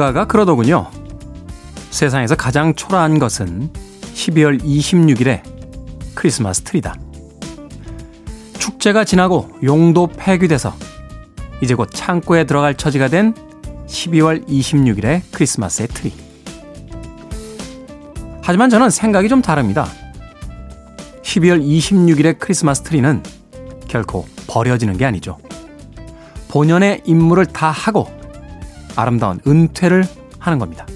누군가가 그러더군요. 세상에서 가장 초라한 것은 12월 26일에 크리스마스 트리다. 축제가 지나고 용도 폐기돼서 이제 곧 창고에 들어갈 처지가 된 12월 26일의 크리스마스의 트리. 하지만 저는 생각이 좀 다릅니다. 12월 26일의 크리스마스 트리는 결코 버려지는 게 아니죠. 본연의 임무를 다 하고 아름다운 은퇴를 하는 겁니다.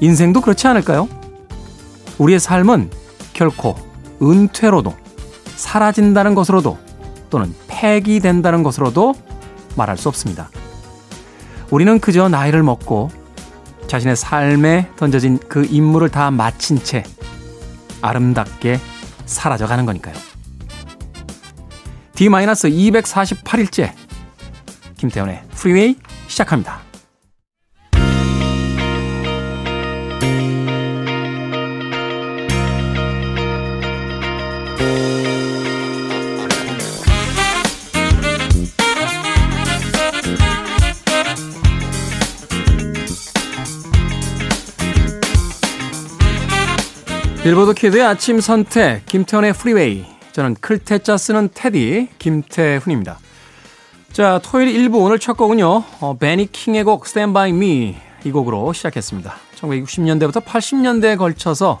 인생도 그렇지 않을까요? 우리의 삶은 결코 은퇴로도 사라진다는 것으로도 또는 폐기된다는 것으로도 말할 수 없습니다. 우리는 그저 나이를 먹고 자신의 삶에 던져진 그 임무를 다 마친 채 아름답게 사라져가는 거니까요. D-248일째 김태현의 프리웨이 시작합니다. 빌보드 키드의 아침 선택 김태훈의 프리웨이 저는 클 태 자 쓰는 태디 김태훈입니다. 자 토요일 1부 오늘 첫 곡은요 어, 베니 킹의 곡 Stand By Me 이 곡으로 시작했습니다. 1960년대부터 80년대에 걸쳐서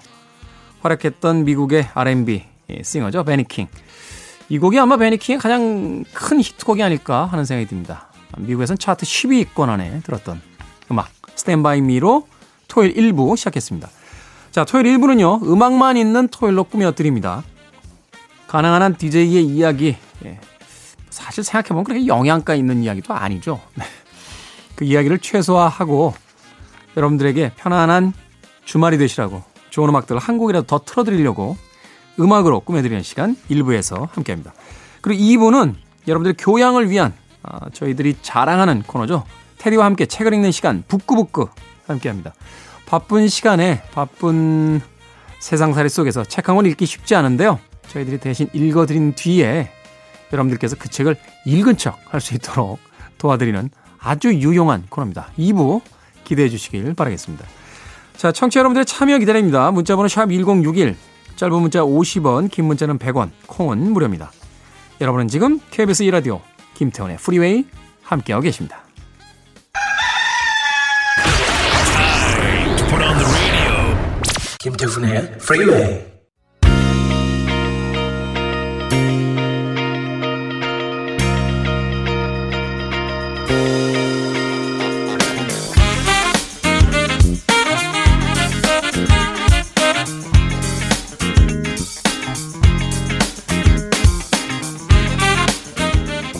활약했던 미국의 R&B 싱어죠 베니 킹. 이 곡이 아마 베니 킹의 가장 큰 히트곡이 아닐까 하는 생각이 듭니다. 미국에선 차트 10위권 안에 들었던 음악 Stand By Me로 토요일 1부 시작했습니다. 자, 토요일 1부는요, 음악만 있는 토요일로 꾸며드립니다. 가능한 한 DJ의 이야기, 예. 사실 생각해보면 그렇게 영양가 있는 이야기도 아니죠. 네. 그 이야기를 최소화하고 여러분들에게 편안한 주말이 되시라고 좋은 음악들을 한 곡이라도 더 틀어드리려고 음악으로 꾸며드리는 시간 1부에서 함께 합니다. 그리고 2부는 여러분들의 교양을 위한 어, 저희들이 자랑하는 코너죠. 테디와 함께 책을 읽는 시간 북구북구 함께 합니다. 바쁜 시간에 바쁜 세상살이 속에서 책 한 권 읽기 쉽지 않은데요. 저희들이 대신 읽어드린 뒤에 여러분들께서 그 책을 읽은 척 할 수 있도록 도와드리는 아주 유용한 코너입니다. 2부 기대해 주시길 바라겠습니다. 자, 청취자 여러분들의 참여 기다립니다. 문자번호 샵 1061, 짧은 문자 50원, 긴 문자는 100원, 콩은 무료입니다. 여러분은 지금 KBS 2라디오 김태훈의 프리웨이 함께하고 계십니다. 김태훈의 프리웨이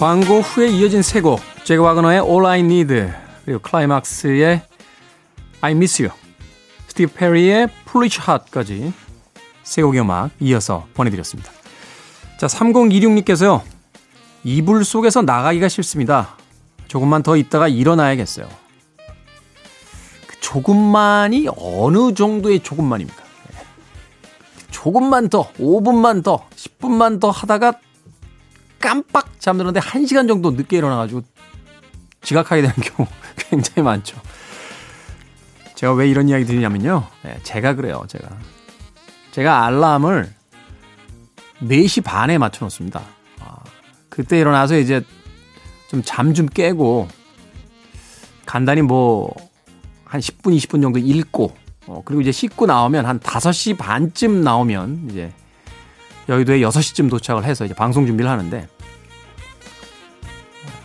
광고 후에 이어진 세 곡, 잭 와그너의 All I Need, 그리고 클라이막스의 I Miss You. 스티브 페리의 Foolish Heart까지 세 곡의 음악 이어서 보내드렸습니다. 자, 3026님께서요. 이불 속에서 나가기가 싫습니다. 조금만 더 있다가 일어나야겠어요. 그 조금만이 어느 정도의 조금만입니까? 조금만 더, 5분만 더, 10분만 더 하다가 깜빡 잠들었는데 1시간 정도 늦게 일어나가지고 지각하게 되는 경우 굉장히 많죠. 제가 왜 이런 이야기 드리냐면요. 네, 제가 그래요, 제가. 제가 알람을 4시 반에 맞춰 놓습니다. 아, 그때 일어나서 이제 좀 잠좀 깨고 간단히 뭐 한 10분, 20분 정도 읽고 어, 그리고 이제 씻고 나오면 한 5시 반쯤 나오면 이제 여의도에 6시쯤 도착을 해서 이제 방송 준비를 하는데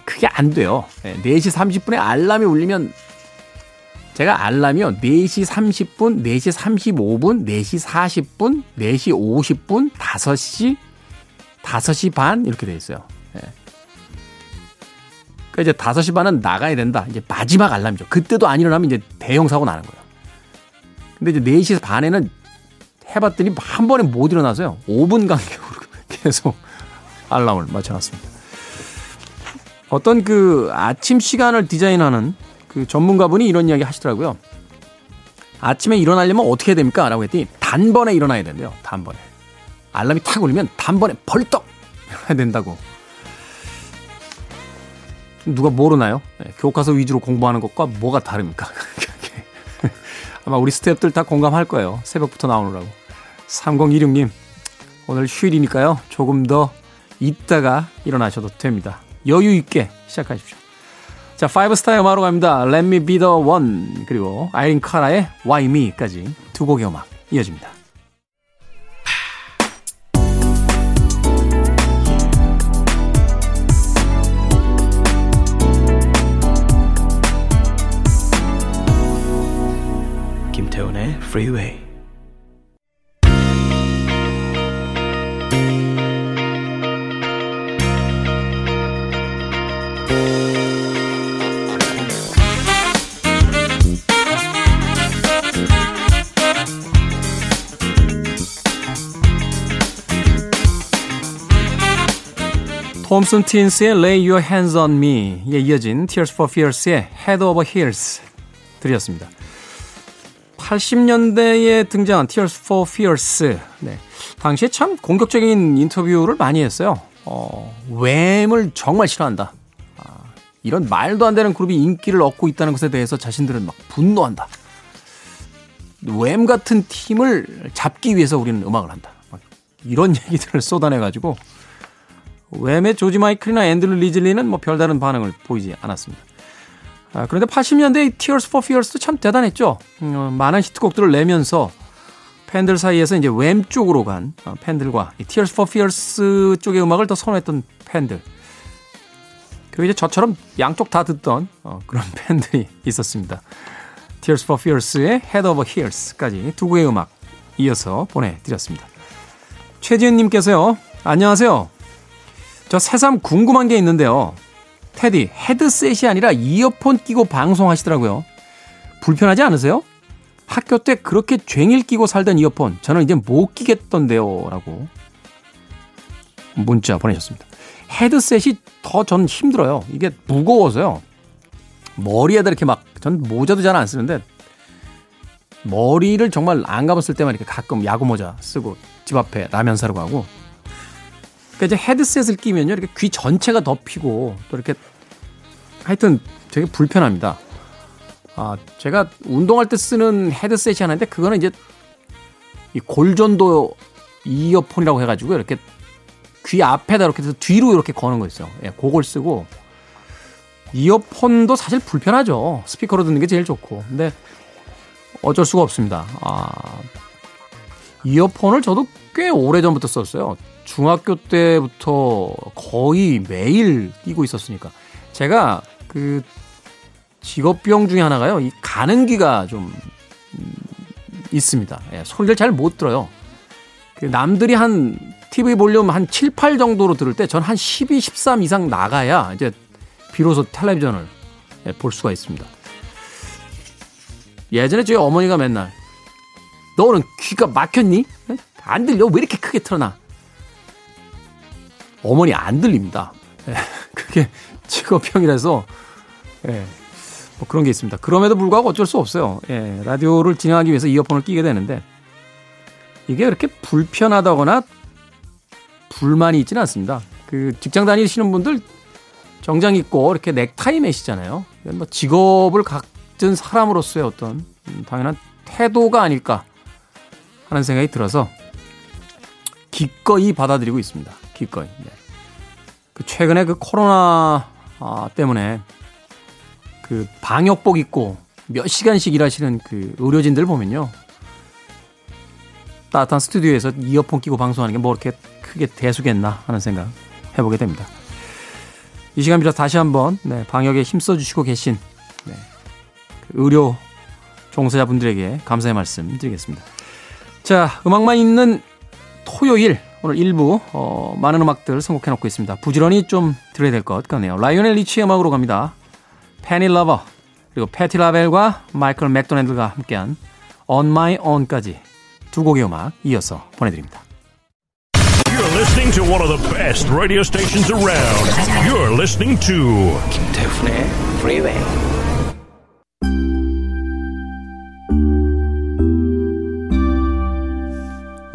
그게 안 돼요. 네, 4시 30분에 알람이 울리면 제가 알람이요. 4시 30분, 4시 35분, 4시 40분, 4시 50분, 5시, 5시 반 이렇게 돼 있어요. 예. 그러니까 이제 5시 반은 나가야 된다. 이제 마지막 알람이죠. 그때도 안 일어나면 이제 대형 사고 나는 거예요. 근데 이제 4시 반에는 해봤더니 한 번에 못 일어나서요. 5분 간격으로 계속 알람을 맞춰놨습니다. 어떤 그 아침 시간을 디자인하는 그 전문가분이 이런 이야기 하시더라고요. 아침에 일어나려면 어떻게 해야 됩니까? 라고 했더니 단번에 일어나야 된대요. 단번에. 알람이 탁 울리면 단번에 벌떡 일어나야 된다고. 누가 모르나요? 네, 교과서 위주로 공부하는 것과 뭐가 다릅니까? 아마 우리 스태프들 다 공감할 거예요. 새벽부터 나오느라고. 3026님, 오늘 휴일이니까요. 조금 더 있다가 일어나셔도 됩니다. 여유 있게 시작하십시오. 자, 5스타의 음악으로 갑니다. Let me be the one. 그리고 아이린 카라의 Why me까지 두 곡의 음악 이어집니다. Freeway. 톰슨 틴스의 Lay Your Hands on Me에 이어진 Tears for Fears의 Head Over Heels 들이었습니다. 80년대에 등장한 Tears for Fears. 네. 당시에 참 공격적인 인터뷰를 많이 했어요. 어, 웸을 정말 싫어한다. 아, 이런 말도 안 되는 그룹이 인기를 얻고 있다는 것에 대해서 자신들은 막 분노한다. 웸 같은 팀을 잡기 위해서 우리는 음악을 한다. 이런 얘기들을 쏟아내가지고 웸의 조지 마이클이나 앤드루 리즐리는 뭐 별다른 반응을 보이지 않았습니다. 아, 그런데 80년대 Tears for Fears도 참 대단했죠. 음, 어, 많은 히트곡들을 내면서 팬들 사이에서 이제 웸 쪽으로 간 어, 팬들과 이 Tears for Fears 쪽의 음악을 더 선호했던 팬들. 그리고 이제 저처럼 양쪽 다 듣던 어, 그런 팬들이 있었습니다. Tears for Fears의 Head Over Heels까지 두 곡의 음악 이어서 보내드렸습니다. 최지은님께서요. 안녕하세요. 저 새삼 궁금한 게 있는데요. 테디, 헤드셋이 아니라 이어폰 끼고 방송하시더라고요. 불편하지 않으세요? 학교 때 그렇게 쟁일 끼고 살던 이어폰, 저는 이제 못 끼겠던데요. 라고 문자 보내셨습니다. 헤드셋이 더 전 힘들어요. 이게 무거워서요. 머리에다 이렇게 막, 전 모자도 잘 안 쓰는데, 머리를 정말 안 감았을 때만 이렇게 가끔 야구 모자 쓰고 집 앞에 라면 사러 가고, 그러니까 이제 헤드셋을 끼면요. 이렇게 귀 전체가 덮이고 또 이렇게 하여튼 되게 불편합니다. 아, 제가 운동할 때 쓰는 헤드셋이 하나인데 그거는 이제 이 골전도 이어폰이라고 해가지고 이렇게 귀 앞에다 이렇게 해서 뒤로 이렇게 거는 거 있어요. 예, 그걸 쓰고 이어폰도 사실 불편하죠. 스피커로 듣는 게 제일 좋고. 근데 어쩔 수가 없습니다. 아, 이어폰을 저도 꽤 오래 전부터 썼어요. 중학교 때부터 거의 매일 끼고 있었으니까. 제가 그 직업병 중에 하나가요. 이 가는 귀가 좀 음, 있습니다. 예, 소리를 잘 못 들어요. 그 남들이 한 TV 볼륨 한 7, 8 정도로 들을 때 전 한 12, 13 이상 나가야 이제 비로소 텔레비전을 예, 볼 수가 있습니다. 예전에 저희 어머니가 맨날 너는 귀가 막혔니? 안 들려? 왜 이렇게 크게 틀어놔? 어머니 안 들립니다. 예, 그게 직업병이라서 예, 뭐 그런 게 있습니다. 그럼에도 불구하고 어쩔 수 없어요. 예, 라디오를 진행하기 위해서 이어폰을 끼게 되는데 이게 그렇게 불편하다거나 불만이 있지는 않습니다. 그 직장 다니시는 분들 정장 입고 이렇게 넥타이 매시잖아요. 뭐 직업을 갖은 사람으로서의 어떤 당연한 태도가 아닐까 하는 생각이 들어서 기꺼이 받아들이고 있습니다. 기꺼이. 네. 그 최근에 그 코로나 아, 때문에 그 방역복 입고 몇 시간씩 일하시는 그 의료진들 보면요. 따뜻한 스튜디오에서 이어폰 끼고 방송하는 게 뭐 이렇게 크게 대수겠나 하는 생각 해보게 됩니다. 이 시간 빌어 다시 한번 네, 방역에 힘써주시고 계신 네, 그 의료 종사자분들에게 감사의 말씀 드리겠습니다. 자, 음악만 있는 토요일 오늘 일부 어, 많은 음악들 선곡해 놓고 있습니다. 부지런히 좀 들어야 될 것 같네요. 라이오넬 리치의 음악으로 갑니다. Penny Lover 그리고 패티 라벨과 마이클 맥도날드가 함께한 On My Own까지 두 곡의 음악 이어서 보내드립니다. You're listening to one of the best radio stations around. You're listening to 김태훈의 Freeway.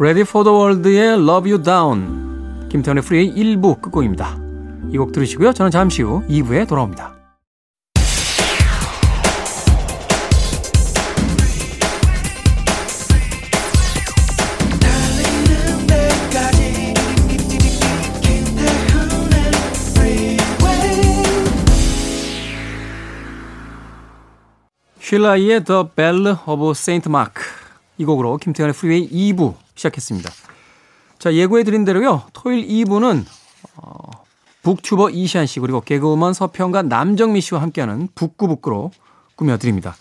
Ready for the World의 Love You Down 김태현의 프리의 1부 끝곡입니다. 이 곡 들으시고요. 저는 잠시 후 2부에 돌아옵니다. 쉴라 이의 The Belle of Saint Mark 이 곡으로 김태훈의 프리웨이 2부 시작했습니다. 자 예고해 드린 대로요. 토요일 2부는 어, 북튜버 이시안 씨 그리고 개그우먼 서평가 남정미 씨와 함께하는 북구북구로 꾸며 드립니다.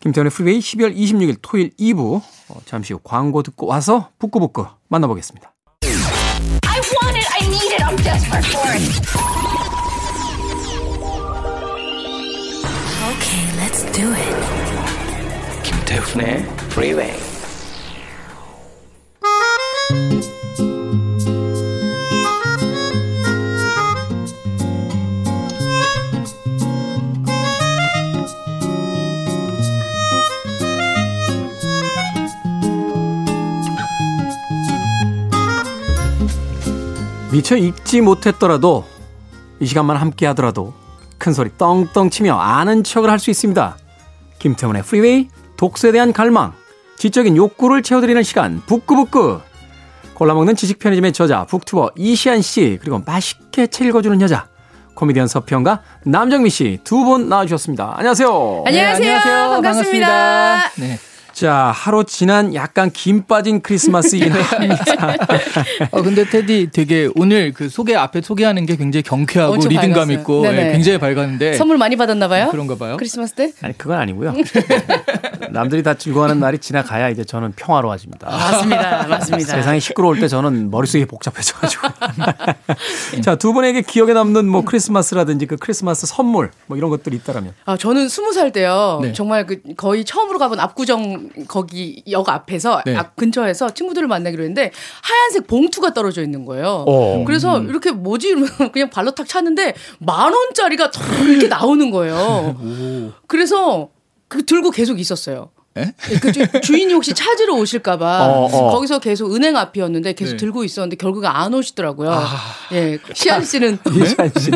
김태훈의 프리웨이 12월 26일 토요일 2부 어, 잠시 후 광고 듣고 와서 북구북구 만나보겠습니다. I want it, I need it, I'm desperate for it. Okay, let's do it. 김태훈의 프리웨이 미처 읽지 못했더라도 이 시간만 함께 하더라도 큰 소리 떵떵 치며 아는 척을 할 수 있습니다. 김태훈의 프리웨이 독서에 대한 갈망 지적인 욕구를 채워드리는 시간 북구북구 골라먹는 지식 편의점의 저자 북튜버 이시안 씨 그리고 맛있게 책 읽어주는 여자 코미디언 서평가 남정미 씨 두 분 나와주셨습니다. 안녕하세요. 안녕하세요. 네, 안녕하세요. 반갑습니다. 반갑습니다. 네. 자, 하루 지난 약간 김 빠진 크리스마스이긴 합니다. 어, 근데 테디 되게 오늘 그 소개 앞에 소개하는 게 굉장히 경쾌하고 리듬감 밝았어요. 있고 네, 굉장히 밝았는데 선물 많이 받았나 봐요? 어, 그런가 봐요. 크리스마스 때? 아니, 그건 아니고요. 남들이 다 즐거워하는 날이 지나가야 이제 저는 평화로워집니다. 맞습니다. 맞습니다. 세상이 시끄러울 때 저는 머릿속이 복잡해져 가지고. 자, 두 분에게 기억에 남는 뭐 크리스마스라든지 그 크리스마스 선물 뭐 이런 것들이 있다라면. 아, 저는 스무 살 때요. 네. 정말 그 거의 처음으로 가본 압구정 거기 역 앞에서 네. 앞 근처에서 친구들을 만나기로 했는데 하얀색 봉투가 떨어져 있는 거예요. 어. 그래서 음. 이렇게 뭐지 이러면 그냥 발로 탁 찼는데 만 원짜리가 이렇게 나오는 거예요. 그래서 그 들고 계속 있었어요. 네, 그 주 인이 혹시 찾으러 오실까봐 어, 어. 거기서 계속 은행 앞이었는데 계속 네. 들고 있었는데 결국에 안 오시더라고요. 아. 예, 시안 씨는 시안 씨.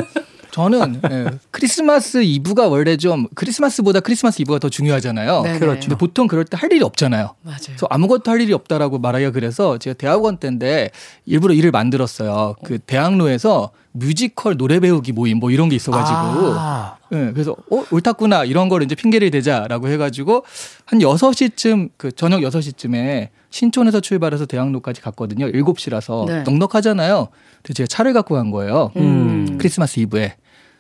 저는 예, 크리스마스 이브가 원래 좀 크리스마스보다 크리스마스 이브가 더 중요하잖아요. 네네. 그렇죠. 근데 보통 그럴 때 할 일이 없잖아요. 맞아요. 그래서 아무것도 할 일이 없다라고 말하기가 그래서 제가 대학원 때인데 일부러 일을 만들었어요. 그 대학로에서 뮤지컬 노래 배우기 모임 뭐 이런 게 있어가지고 아. 네, 그래서 어 옳았구나 이런 거를 이제 핑계를 대자라고 해가지고 한 6시쯤 그 저녁 6시쯤에 신촌에서 출발해서 대학로까지 갔거든요. 7시라서 네. 넉넉하잖아요. 그래서 제가 차를 갖고 간 거예요. 음. 크리스마스 이브에.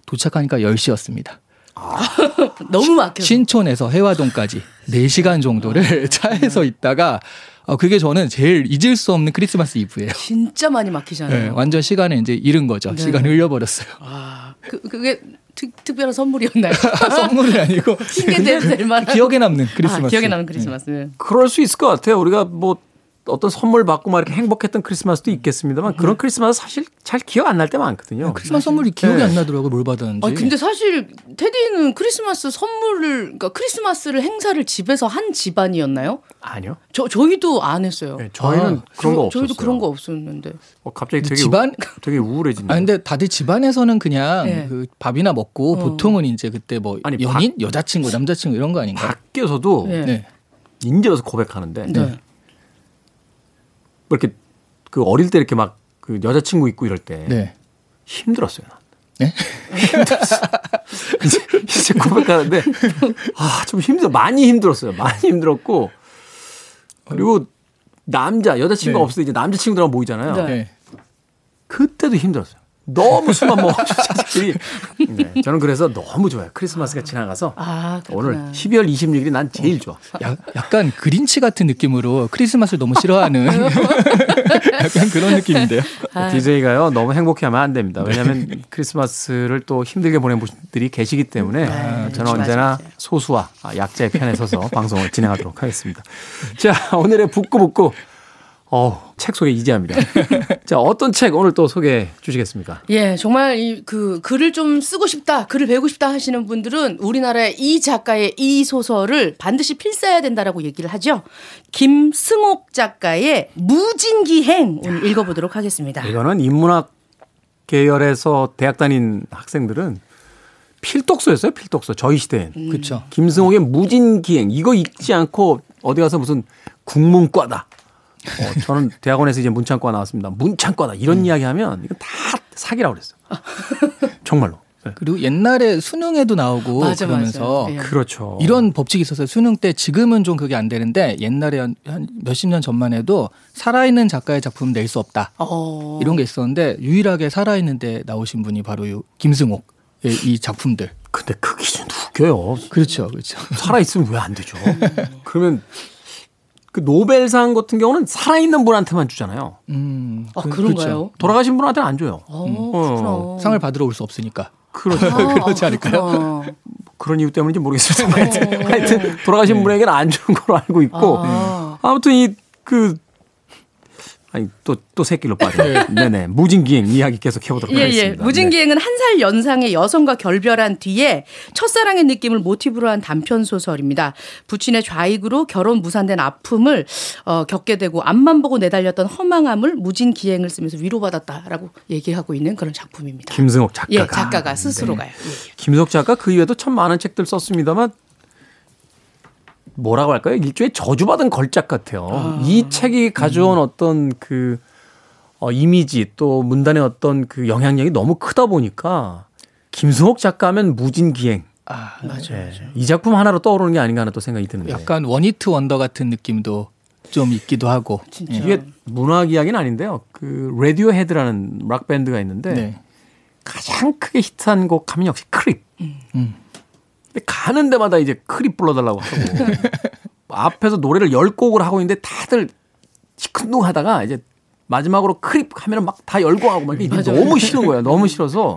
도착하니까 10시였습니다. 아, 너무 막혀. 신촌에서 해화동까지 4시간 정도를 차에서 네. 있다가 어, 그게 저는 제일 잊을 수 없는 크리스마스 이브예요. 진짜 많이 막히잖아요. 네, 완전 시간을 이제 잃은 거죠. 네. 시간을 흘려버렸어요. 아, 그, 그게 특, 특별한 선물이었나요? 선물이 아니고 기억에 남는 크리스마스. 아, 기억에 남는 크리스마스. 네. 그럴 수 있을 것 같아요. 우리가 뭐 어떤 선물 받고 막 이렇게 행복했던 크리스마스도 있겠습니다만 그런 크리스마스 사실 잘 기억 안 날 때 많거든요. 네, 크리스마스 선물이 기억이 네. 안 나더라고요. 뭘 받았는지. 아, 근데 사실 테디는 크리스마스 선물을 그러니까 크리스마스를 행사를 집에서 한 집안이었나요? 아니요. 저 저희도 안 했어요. 네, 저희는 아, 그런 거 없었어요. 저희도 그런 거 없었는데. 어, 갑자기 되게 집안 우, 되게 우울해진다. 아 근데 다들 집안에서는 그냥 네. 그 밥이나 먹고 어. 보통은 이제 그때 뭐 아니, 연인, 박, 여자친구, 남자친구 이런 거 아닌가? 밖에서도 네. 인제로서 고백하는데 네. 뭐 이렇게 그 어릴 때 이렇게 막 그 여자친구 있고 이럴 때 네. 힘들었어요. 난. 네? 힘들었어. 이제, 이제 고백하는데 아 좀 힘들어 많이 힘들었어요. 많이 힘들었고 그리고 남자 여자친구 가 네. 없을 때 이제 남자친구들하고 모이잖아요. 네. 그때도 힘들었어요. 너무 술만 먹어서 자식들이. 네, 저는 그래서 너무 좋아요. 크리스마스가 지나가서 아, 오늘 12월 26일이 난 제일 좋아. 야, 약간 그린치 같은 느낌으로 크리스마스를 너무 싫어하는 약간 그런 느낌인데요. 아. DJ가요 너무 행복해하면 안 됩니다. 왜냐하면 네. 크리스마스를 또 힘들게 보낸 분들이 계시기 때문에 네, 저는 언제나 소수와 약자의 편에 서서 방송을 진행하도록 하겠습니다. 자 오늘의 북구북구 어, 책 소개 이제 합니다. 자, 어떤 책 오늘 또 소개해 주시겠습니까? 예, 정말 이 그 글을 좀 쓰고 싶다, 글을 배우고 싶다 하시는 분들은 우리나라의 이 작가의 이 소설을 반드시 필사해야 된다라고 얘기를 하죠. 김승옥 작가의 무진기행 오늘 읽어 보도록 하겠습니다. 이거는 인문학 계열에서 대학 다닌 학생들은 필독서였어요, 필독서. 저희 시대엔. 음. 그렇죠. 김승옥의 무진기행 이거 읽지 않고 어디 가서 무슨 국문과다. 어, 저는 대학원에서 이제 문창과 나왔습니다. 문창과다 이런 음. 이야기 하면 이건 다 사기라고 그랬어요. 정말로. 네. 그리고 옛날에 수능에도 나오고 맞아, 그러면서 맞아. 예. 그렇죠. 이런 법칙이 있어서 수능 때 지금은 좀 그게 안 되는데 옛날에 한 몇십 년 전만 해도 살아있는 작가의 작품 낼 수 없다 어. 이런 게 있었는데 유일하게 살아있는데 나오신 분이 바로 김승옥의 이 작품들. 근데 그 기준 웃겨요. 그렇죠, 그렇죠. 살아 있으면 왜 안 되죠? 그러면 그 노벨상 같은 경우는 살아있는 분한테만 주잖아요. 음, 아, 그, 그런가요? 그렇죠. 돌아가신 분한테는 안 줘요. 어, 어. 상을 받으러 올 수 없으니까. 그렇죠. 아, 그렇지 않을까요? 그런 이유 때문인지 모르겠습니다. 어. 하여튼 돌아가신 네. 분에게는 안 주는 걸로 알고 있고 아. 아무튼 이 그 아니 또또 새끼로 빠져. 네. 네네. 무진기행 이야기 계속 해보도록 예, 예. 하겠습니다. 예. 무진기행은 네. 한살 연상의 여성과 결별한 뒤에 첫사랑의 느낌을 모티브로 한 단편 소설입니다. 부친의 좌익으로 결혼 무산된 아픔을 어, 겪게 되고 앞만 보고 내달렸던 허망함을 무진기행을 쓰면서 위로받았다라고 얘기하고 있는 그런 작품입니다. 김승옥 작가가. 예, 작가가 스스로가요. 네. 예. 김승옥 작가 그 이외에도 참 많은 책들 썼습니다만 뭐라고 할까요? 일종의 저주받은 걸작 같아요. 아. 이 책이 가져온 음. 어떤 그 어, 이미지 또 문단의 어떤 그 영향력이 너무 크다 보니까 김승옥 작가면 무진기행. 아, 맞아요, 네. 맞아요. 이 작품 하나로 떠오르는 게 아닌가 하는 또 생각이 드는데. 약간 one-hit wonder 같은 느낌도 좀 있기도 하고. 진짜. 이게 문학 이야기는 아닌데요. 그 라디오헤드라는 락 밴드가 있는데 네. 가장 크게 히트한 곡 하면 역시 Creep. 음. 음. 가는 데마다 이제 Creep 불러달라고 하고 앞에서 노래를 열 곡을 하고 있는데 다들 시큰둥하다가 이제 마지막으로 Creep 하면은 막 다 열광하고 막 이게 너무 싫은 거예요. 너무 싫어서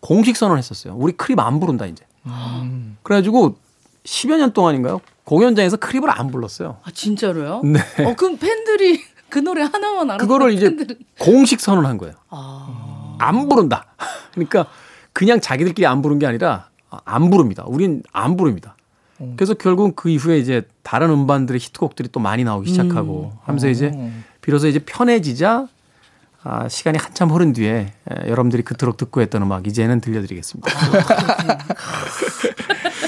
공식 선언했었어요. 우리 Creep 안 부른다 이제. 음. 그래가지고 10여 년 동안인가요? 공연장에서 Creep을 안 불렀어요. 아 진짜로요? 네. 어 그럼 팬들이 그 노래 하나만 알아. 그거를 이제 팬들은... 공식 선언한 거예요. 아... 안 부른다. 그러니까 그냥 자기들끼리 안 부른 게 아니라 안 부릅니다. 우린 안 부릅니다. 음. 그래서 결국 그 이후에 이제 다른 음반들의 히트곡들이 또 많이 나오기 시작하고 음. 하면서 이제 어. 비로소 이제 편해지자 아, 시간이 한참 흐른 뒤에 에, 여러분들이 그토록 듣고 했던 음악 이제는 들려드리겠습니다.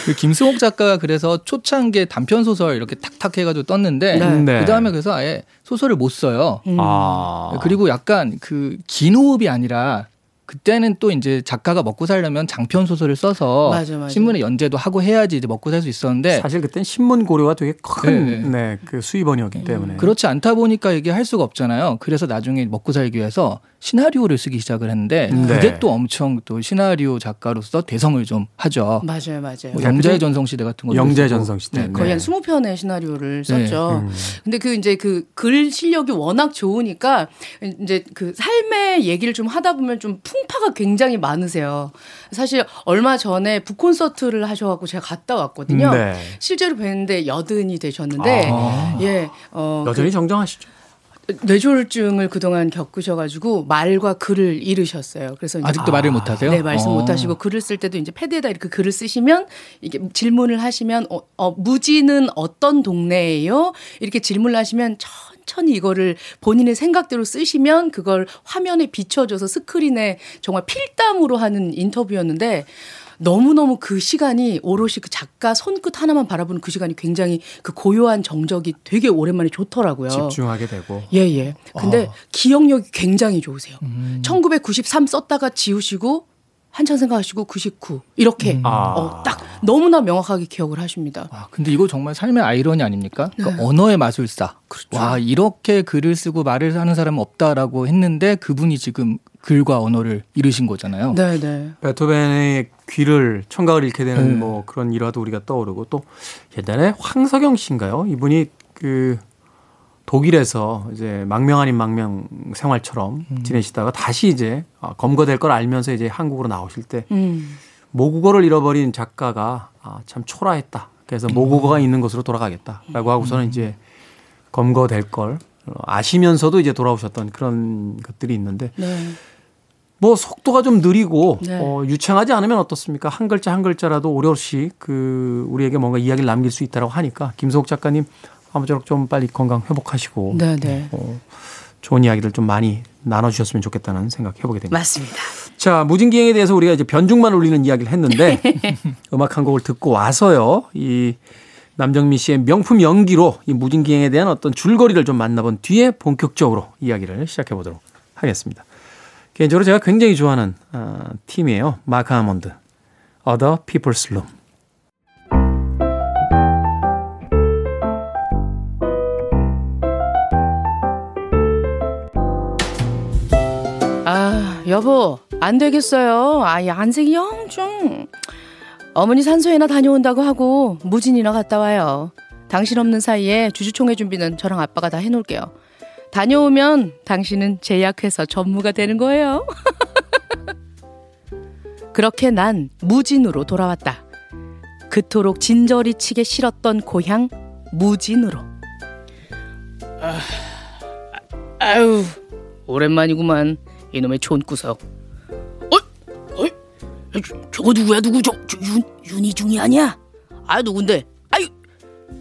그 김승옥 작가가 그래서 초창기에 단편 소설 이렇게 탁탁 해가지고 떴는데 네. 네. 그 다음에 그래서 아예 소설을 못 써요. 음. 아. 그리고 약간 그 긴 호흡이 아니라 그때는 또 이제 작가가 먹고 살려면 장편 소설을 써서 맞아, 맞아. 신문에 연재도 하고 해야지 이제 먹고 살 수 있었는데 사실 그때는 신문 고려가 되게 큰그 네, 네, 수입원이었기 때문에 그렇지 않다 보니까 이게 할 수가 없잖아요. 그래서 나중에 먹고 살기 위해서 시나리오를 쓰기 시작을 했는데 네. 그게 또 엄청 또 시나리오 작가로서 대성을 좀 하죠. 맞아요, 맞아요. 뭐 영자의 전성 시대 같은 거. 영자의 전성 시대. 네, 거의 한 20편의 시나리오를 네. 썼죠. 음. 근데 그 이제 그 글 실력이 워낙 좋으니까 이제 그 삶의 얘기를 좀 하다 보면 좀 풍파가 굉장히 많으세요. 사실 얼마 전에 북콘서트를 하셔갖고 제가 갔다 왔거든요. 네. 실제로 뵀는데 여든이 되셨는데 아. 예, 어, 여전히 그, 정정하시죠. 뇌졸중을 그동안 겪으셔가지고 말과 글을 잃으셨어요. 그래서 아직도 아, 말을 못하세요? 네, 말씀 어. 못하시고 글을 쓸 때도 이제 패드에다 이렇게 글을 쓰시면 이게 질문을 하시면 어, 어 무지는 어떤 동네예요? 이렇게 질문을 하시면 천 천히 이거를 본인의 생각대로 쓰시면 그걸 화면에 비춰줘서 스크린에 정말 필담으로 하는 인터뷰였는데 너무너무 그 시간이 오롯이 그 작가 손끝 하나만 바라보는 그 시간이 굉장히 그 고요한 정적이 되게 오랜만에 좋더라고요. 집중하게 되고. 예, 예. 근데 어. 기억력이 굉장히 좋으세요. 음. 1993 썼다가 지우시고 한참 생각하시고 99 이렇게 음. 어, 딱 너무나 명확하게 기억을 하십니다. 아, 근데 이거 정말 삶의 아이러니 아닙니까? 그러니까 네. 언어의 마술사. 그렇죠. 와 이렇게 글을 쓰고 말을 하는 사람은 없다라고 했는데 그분이 지금 글과 언어를 이루신 거잖아요. 네, 네. 베토벤의 귀를 청각을 잃게 되는 네. 뭐 그런 일화도 우리가 떠오르고 또 옛날에 황석영 씨인가요? 이분이 그 독일에서 이제 망명 아닌 망명 생활처럼 음. 지내시다가 다시 이제 아, 검거될 걸 알면서 이제 한국으로 나오실 때 음. 모국어를 잃어버린 작가가 아, 참 초라했다. 그래서 모국어가 음. 있는 곳으로 돌아가겠다라고 하고서는 음. 이제 검거될 걸 아시면서도 이제 돌아오셨던 그런 것들이 있는데 네. 뭐 속도가 좀 느리고 네. 어, 유창하지 않으면 어떻습니까? 한 글자 한 글자라도 오롯이 그 우리에게 뭔가 이야기를 남길 수 있다라고 하니까 김소옥 작가님 아무쪼록 좀 빨리 건강 회복하시고 네, 네. 어, 좋은 이야기를 좀 많이 나눠주셨으면 좋겠다는 생각 해보게 됩니다. 맞습니다. 자 무진기행에 대해서 우리가 이제 변죽만 울리는 이야기를 했는데 음악 한 곡을 듣고 와서요 이 남정미 씨의 명품 연기로 이 무진기행에 대한 어떤 줄거리를 좀 만나본 뒤에 본격적으로 이야기를 시작해 보도록 하겠습니다. 개인적으로 제가 굉장히 좋아하는 어, 팀이에요. 마크 아몬드. Other People's Room. 여보, 안 되겠어요. 아, 안색이 영 좀. 어머니 산소에나 다녀온다고 하고 무진이나 갔다 와요. 당신 없는 사이에 주주총회 준비는 저랑 아빠가 다 해놓을게요. 다녀오면 당신은 제약회사 전무가 되는 거예요. 그렇게 난 무진으로 돌아왔다. 그토록 진저리 치게 싫었던 고향 무진으로. 아, 아유 오랜만이구만 이놈의 촌구석. 어? 어? 저거 누구야 누구 저, 저 윤, 윤희중이 아니야? 아 누군데? 아유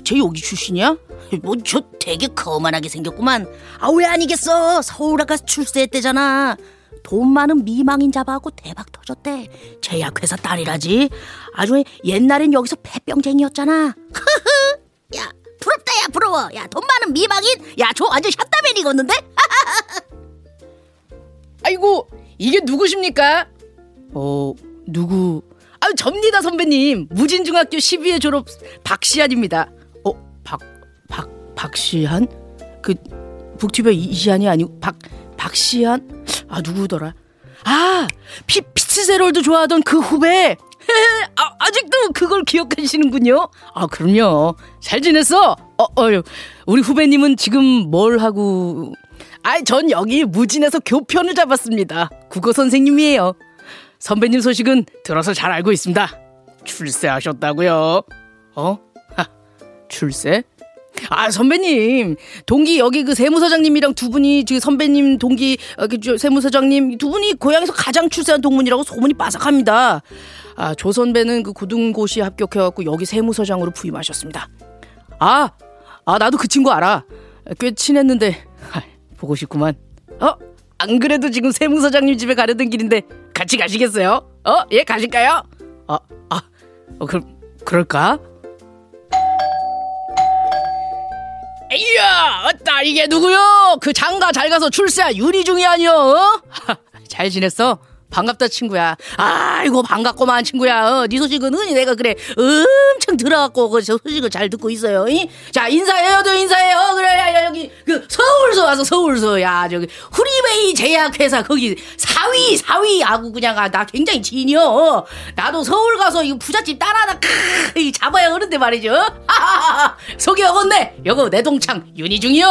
쟤 여기 출신이야? 뭐 저 되게 거만하게 생겼구만. 아 왜 아니겠어? 서울 아가 출세했대잖아. 돈 많은 미망인 잡아하고 대박 터졌대. 제약회사 딸이라지. 아주 옛날엔 여기서 폐병쟁이였잖아. 야 부럽다 야 부러워. 야 돈 많은 미망인. 야 저 완전 샷다맨 익었는데? 아이고 이게 누구십니까? 어 누구? 아 접니다 선배님. 무진중학교 12회 졸업 박시안입니다. 어 박 박 박시안? 그 북튜버 이시안이 아니고 박 박시안? 아 누구더라? 아 피, 피츠제롤도 좋아하던 그 후배. 아, 아직도 그걸 기억하시는군요. 아 그럼요. 잘 지냈어? 어, 어 우리 후배님은 지금 뭘 하고? 아, 전 여기 무진에서 교편을 잡았습니다. 국어 선생님이에요. 선배님 소식은 들어서 잘 알고 있습니다. 출세하셨다고요? 어? 하, 출세? 아 선배님 동기 여기 그 세무서장님이랑 두 분이 지금 선배님 동기 어, 그 세무서장님 두 분이 고향에서 가장 출세한 동문이라고 소문이 빠삭합니다. 아조 선배는 그 고등고시 합격해갖고 여기 세무서장으로 부임하셨습니다. 아, 아 나도 그 친구 알아. 꽤 친했는데 아, 보고 싶구만. 어? 안 그래도 지금 세무서장님 집에 가려던 길인데 같이 가시겠어요? 어? 예 가실까요? 아, 아, 어, 그럼 그럴까? 이야, 어따 이게 누구요? 그 장가 잘 가서 출세한 윤희중이 아니여? 어? 잘 지냈어? 반갑다 친구야. 아이고 반갑고만 친구야. 어, 네 소식은 흔히 내가 그래 엄청 들어갖고 그 소식을 잘 듣고 있어요. 이? 자 인사해요, 도 인사해요. 그래 야, 여기 그 서울서 와서 서울서 야 저기 후리웨이 제약회사 거기 사위 사위 하고 그냥 아, 나 굉장히 진이요. 나도 서울 가서 이 부잣집 딸 하나 크 잡아야 하는데 말이죠. 소개 어건네. 여거 내 동창 윤희중이요.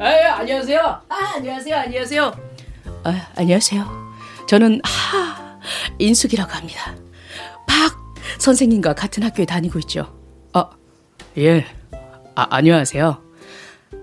아 안녕하세요. 아 안녕하세요 안녕하세요. 아 안녕하세요. 저는 하 인숙이라고 합니다. 박 선생님과 같은 학교에 다니고 있죠. 아, 예. 아, 안녕하세요.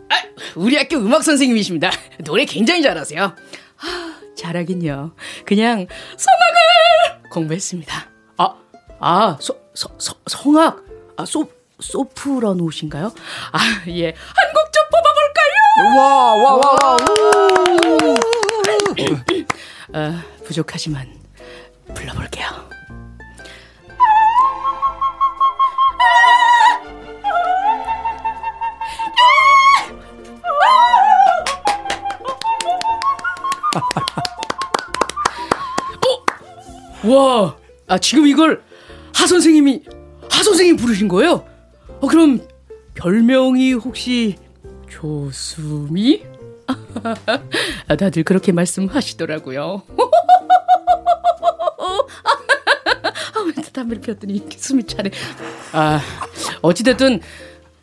아, 우리 학교 음악 선생님이십니다. 노래 굉장히 잘하세요. 아, 잘하긴요. 그냥 성악을 공부했습니다. 아, 아, 소, 소, 소, 성악. 아, 소, 소프런 옷인가요? 아, 예. 한 곡 좀 뽑아볼까요? 와, 와, 와, 와. 어, 부족하지만 불러볼게요. 어? 와, 아 지금 이걸 하 선생님이 하 선생님 부르신 거예요? 어 그럼 별명이 혹시 조수미? 아, 다들 그렇게 말씀하시더라고요. 아, 담배를 피웠더니 숨이 차네. 아, 어찌됐든,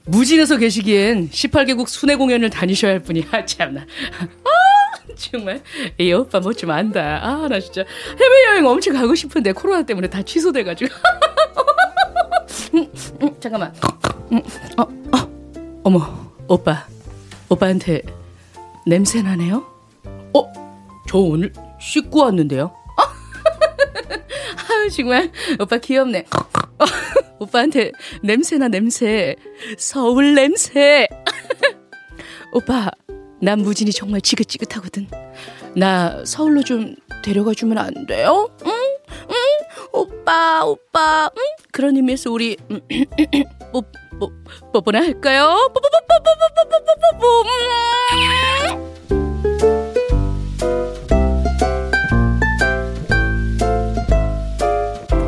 무진에서 계시기엔 18개국 순회 공연을 다니셔야 할 분이, 아, 참나. 아, 정말. 이 오빠 뭐 좀 안다. 아, 나 진짜 해외 여행 엄청 가고 싶은데 코로나 때문에 다 취소돼 가지고. 음, 음, 잠깐만. 음, 어, 어, 어머, 오빠. 오빠한테 냄새 나네요? 어? 저 오늘 씻고 왔는데요? 아 정말 오빠 귀엽네. 어, 오빠한테 냄새나 냄새. 서울 냄새. 오빠, 난 무진이 정말 지긋지긋하거든. 나 서울로 좀 데려가 주면 안 돼요? 응? 응? 오빠, 오빠, 응? 그런 의미에서 우리, 뽀, 뽀, 뽀뽀나 할까요? 뽀뽀뽀뽀뽀뽀뽀뽀뽀뽀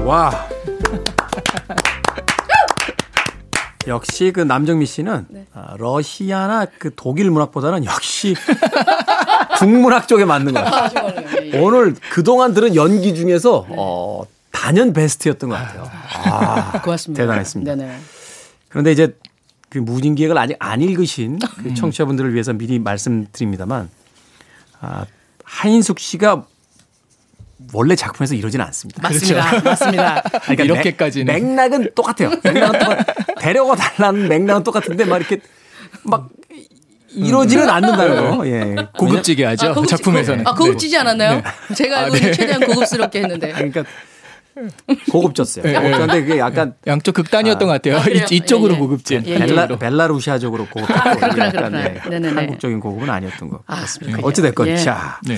와. 역시 그 남정미 씨는 네. 러시아나 그 독일 문학보다는 역시 국문학 쪽에 맞는 것 같아요. 아, 예, 예. 오늘 그동안 들은 연기 중에서 네. 어, 단연 베스트였던 것 같아요. 아, 고맙습니다. 대단했습니다. 네네. 그런데 이제 그 무진 기획을 아직 안 읽으신 그 음. 청취자분들을 위해서 미리 말씀드립니다만 아, 하인숙 씨가 원래 작품에서 이러지는 않습니다. 맞습니다. 그렇죠. 맞습니다. 그러니까 이렇게까지는 맥, 낙은 똑같아요. 맥락은 똑같, 데려가 달라는 맥락은 똑같은데 막 이렇게 막 이러지는 음. 않는다는 거. 예. 고급지게 하죠. 아, 고급지, 작품에서는. 아, 고급지지 네. 않았나요? 네. 제가 알고 아, 네. 최대한 고급스럽게 했는데. 그러니까 고급졌어요. 네, 그런데 그게 약간 양쪽 극단이었던 아, 것 같아요. 아, 이, 쪽으로 예, 예. 고급진. 예, 예. 벨라, 벨라루시아적으로 고급. 아, 그렇구나, 그렇구나. 네. 한국적인 고급은 아니었던 것 아, 같습니다. 어찌 됐건. 예. 자. 네.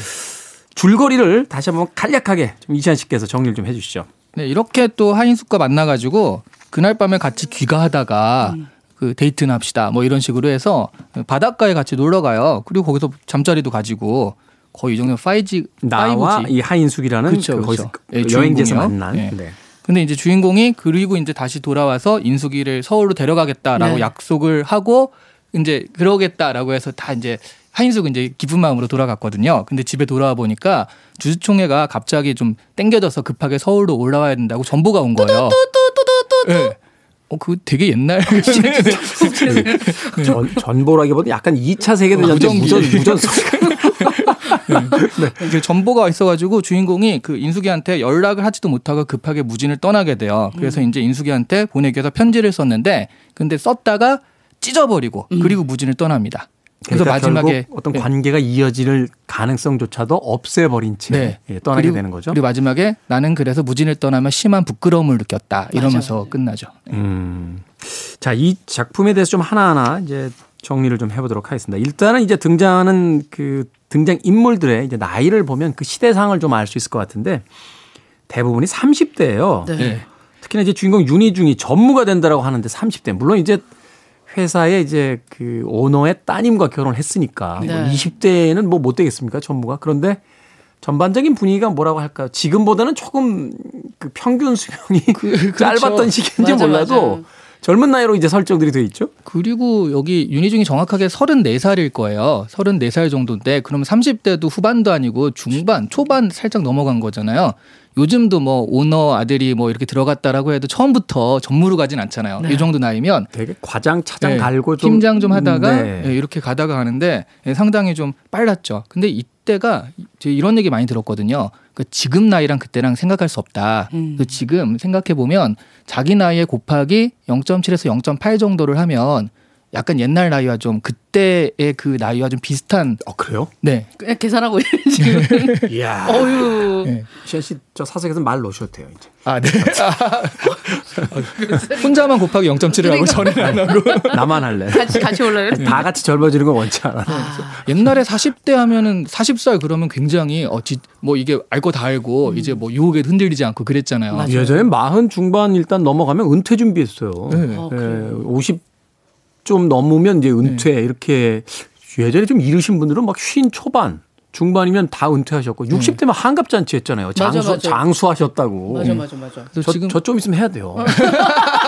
줄거리를 다시 한번 간략하게 좀 이시안 씨께서 정리를 좀 해주시죠. 네, 이렇게 또 하인숙과 만나가지고 그날 밤에 같이 귀가하다가 음. 그 데이트나 합시다 뭐 이런 식으로 해서 바닷가에 같이 놀러 가요. 그리고 거기서 잠자리도 가지고 거의 이 정도면 5G 나와 5G. 이 하인숙이라는 그렇죠, 그 그렇죠. 네, 여행지에서 만난. 네. 네. 근데 이제 주인공이 그리고 이제 다시 돌아와서 인숙이를 서울로 데려가겠다라고 네. 약속을 하고 이제 그러겠다라고 해서 다 이제 하인숙은 이제 기쁜 마음으로 돌아갔거든요. 근데 집에 돌아와 보니까 주주총회가 갑자기 좀 땡겨져서 급하게 서울로 올라와야 된다고 전보가 온 거예요. 네. 어, 그 되게 옛날. 전, 전보라기보다 약간 2차 세계대전 무전, 무전 네. 네. 전보가 있어가지고 주인공이 그 인숙이한테 연락을 하지도 못하고 급하게 무진을 떠나게 돼요. 그래서 음. 이제 인숙이한테 보내기 위해서 편지를 썼는데 근데 썼다가 찢어버리고 음. 그리고 무진을 떠납니다. 그래서 그러니까 마지막에 어떤 네. 관계가 이어질 가능성조차도 없애버린 채 네. 예, 떠나게 그리고, 되는 거죠. 그리고 마지막에 나는 그래서 무진을 떠나면 심한 부끄러움을 느꼈다 이러면서 맞아, 맞아. 끝나죠. 네. 음. 자, 이 작품에 대해서 좀 하나하나 이제 정리를 좀 해보도록 하겠습니다. 일단은 이제 등장하는 그 등장 인물들의 이제 나이를 보면 그 시대상을 좀 알 수 있을 것 같은데 대부분이 30대예요. 네. 특히나 이제 주인공 윤희중이 전무가 된다라고 하는데 30대. 물론 이제 회사에 이제 그 오너의 따님과 결혼을 했으니까 뭐 네. 뭐 20대는 뭐 못 되겠습니까 전무가 그런데 전반적인 분위기가 뭐라고 할까요? 지금보다는 조금 그 평균 수명이 그, 그렇죠. 짧았던 시기인지 맞아, 몰라도 맞아. 젊은 나이로 이제 설정들이 돼 있죠. 그리고 여기 윤희중이 정확하게 34살일 거예요. 34살 정도인데 그러면 30대도 후반도 아니고 중반, 초반 살짝 넘어간 거잖아요. 요즘도 뭐 오너 아들이 뭐 이렇게 들어갔다라고 해도 처음부터 전무로 가진 않잖아요. 네. 이 정도 나이면 되게 과장 차장 네. 갈고 좀 팀장 좀 하다가 네. 네, 이렇게 가다가 하는데 네, 상당히 좀 빨랐죠. 근데 이때가 이런 얘기 많이 들었거든요. 그 지금 나이랑 그때랑 생각할 수 없다. 음. 그 지금 생각해 보면 자기 나이에 곱하기 0.7에서 0.8 정도를 하면 약간 옛날 나이와 좀 그때의 그 나이와 좀 비슷한. 어 그래요? 네. 그냥 계산하고 지금. 이야. 어유. 네. 시현 씨저 사석에서 말 놓으셔도 돼요 이제. 아 네. 혼자만 곱하기 0.7을 하고 저는 안 하고. 나만 할래. 같이 같이 올라요. 다 같이 젊어지는 건 원치 않아. 아. 옛날에 40대 하면은 40살 그러면 굉장히 어뭐 이게 알거 다 알고 음. 이제 뭐 유혹에 흔들리지 않고 그랬잖아요. 맞아요. 예전에 마흔 중반 일단 넘어가면 은퇴 준비했어요. 네. 아, 네. 50 좀 넘으면 이제 은퇴 네. 이렇게 예전에 좀 이르신 분들은 막 쉰 초반 중반이면 다 은퇴하셨고 60대면 한갑잔치 했잖아요. 장수 맞아, 맞아. 장수하셨다고. 맞아 맞아 맞아. 저, 지금 저 좀 있으면 해야 돼요.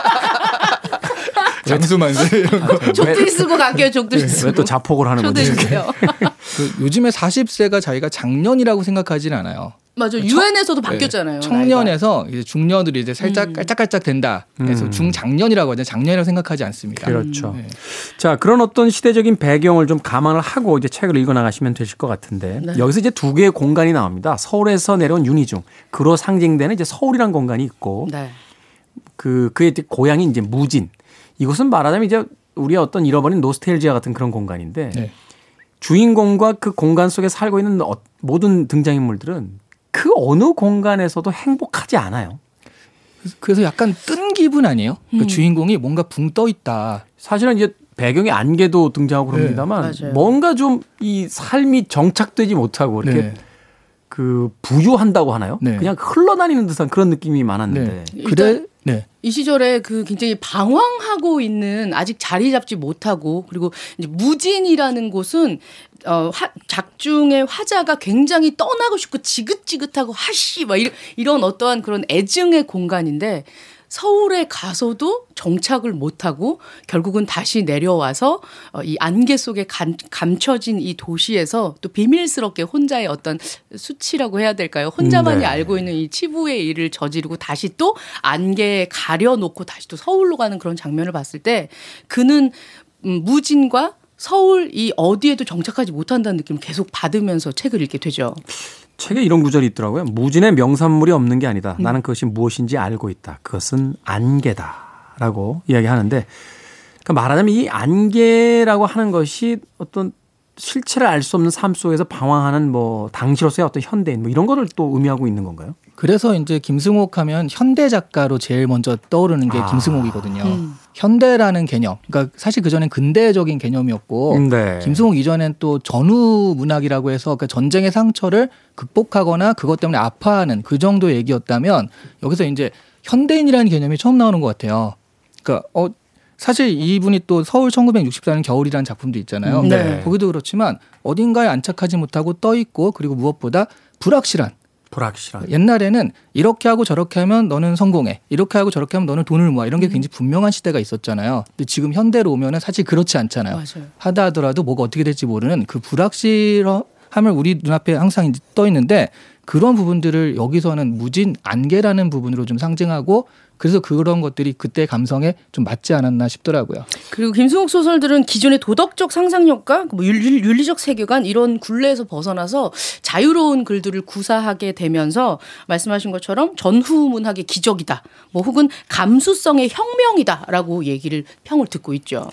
장수만세 이런 거. 족들 쓰고 갈게요. 족들 네. 쓰고. 왜 또 자폭을 하는 거지? 그 요즘에 40세가 자기가 작년이라고 생각하지는 않아요. 맞아. 유엔에서도 네. 바뀌었잖아요. 청년에서 이제 중년들이 이제 살짝 음. 깔짝깔짝 된다. 그래서 음. 중장년이라고 하죠. 장년이라고 생각하지 않습니다. 그렇죠. 네. 자, 그런 어떤 시대적인 배경을 좀 감안을 하고 이제 책을 읽어 나가시면 되실 것 같은데 네. 여기서 이제 두 개의 공간이 나옵니다. 서울에서 내려온 윤희중. 그로 상징되는 이제 서울이란 공간이 있고 네. 그 그의 고향이 이제 무진. 이곳은 말하자면 이제 우리의 어떤 잃어버린 노스텔지아 같은 그런 공간인데 네. 주인공과 그 공간 속에 살고 있는 어, 모든 등장인물들은 그 어느 공간에서도 행복하지 않아요. 그래서 약간 뜬 기분 아니에요? 그 음. 그 주인공이 뭔가 붕 떠 있다. 사실은 이제 배경에 안개도 등장하고 네. 그럽니다만 네, 뭔가 좀 이 삶이 정착되지 못하고 이렇게 네. 그 부유한다고 하나요? 네. 그냥 흘러다니는 듯한 그런 느낌이 많았는데. 네. 그래 네. 이 시절에 그 굉장히 방황하고 있는 아직 자리 잡지 못하고 그리고 이제 무진이라는 곳은 어, 화, 작중의 화자가 굉장히 떠나고 싶고 지긋지긋하고 하씨 막 이런, 이런 어떠한 그런 애증의 공간인데 서울에 가서도 정착을 못하고 결국은 다시 내려와서 어, 이 안개 속에 감, 감춰진 이 도시에서 또 비밀스럽게 혼자의 어떤 수치라고 해야 될까요? 혼자만이 네. 알고 있는 이 치부의 일을 저지르고 다시 또 안개에 가려놓고 다시 또 서울로 가는 그런 장면을 봤을 때 그는 음, 무진과 서울 이 어디에도 정착하지 못한다는 느낌을 계속 받으면서 책을 읽게 되죠. 책에 이런 구절이 있더라고요. 무진의 명산물이 없는 게 아니다. 음. 나는 그것이 무엇인지 알고 있다. 그것은 안개다라고 이야기하는데 그러니까 말하자면 이 안개라고 하는 것이 어떤 실체를 알 수 없는 삶 속에서 방황하는 뭐 당시로서의 어떤 현대인 뭐 이런 거를 또 의미하고 있는 건가요? 그래서 이제 김승옥 하면 현대 작가로 제일 먼저 떠오르는 게 아. 김승옥이거든요. 음. 현대라는 개념. 그러니까 사실 그전엔 근대적인 개념이었고 네. 김승옥 이전엔 또 전후 문학이라고 해서 그러니까 전쟁의 상처를 극복하거나 그것 때문에 아파하는 그 정도 얘기였다면 여기서 이제 현대인이라는 개념이 처음 나오는 것 같아요. 그러니까 어 사실 이분이 또 서울 1964년 겨울이라는 작품도 있잖아요. 음, 네. 거기도 그렇지만 어딘가에 안착하지 못하고 떠 있고 그리고 무엇보다 불확실한 불확실한. 옛날에는 이렇게 하고 저렇게 하면 너는 성공해. 이렇게 하고 저렇게 하면 너는 돈을 모아. 이런 게 음. 굉장히 분명한 시대가 있었잖아요. 근데 지금 현대로 오면은 사실 그렇지 않잖아요. 맞아요. 하다 하더라도 뭐가 어떻게 될지 모르는 그 불확실함을 우리 눈앞에 항상 떠 있는데 그런 부분들을 여기서는 무진 안개라는 부분으로 좀 상징하고 그래서 그런 것들이 그때 감성에 좀 맞지 않았나 싶더라고요. 그리고 김승옥 소설들은 기존의 도덕적 상상력과 뭐 윤리, 적 세계관 이런 굴레에서 벗어나서 자유로운 글들을 구사하게 되면서 말씀하신 것처럼 전후 문학의 기적이다. 뭐 혹은 감수성의 혁명이다라고 얘기를 평을 듣고 있죠.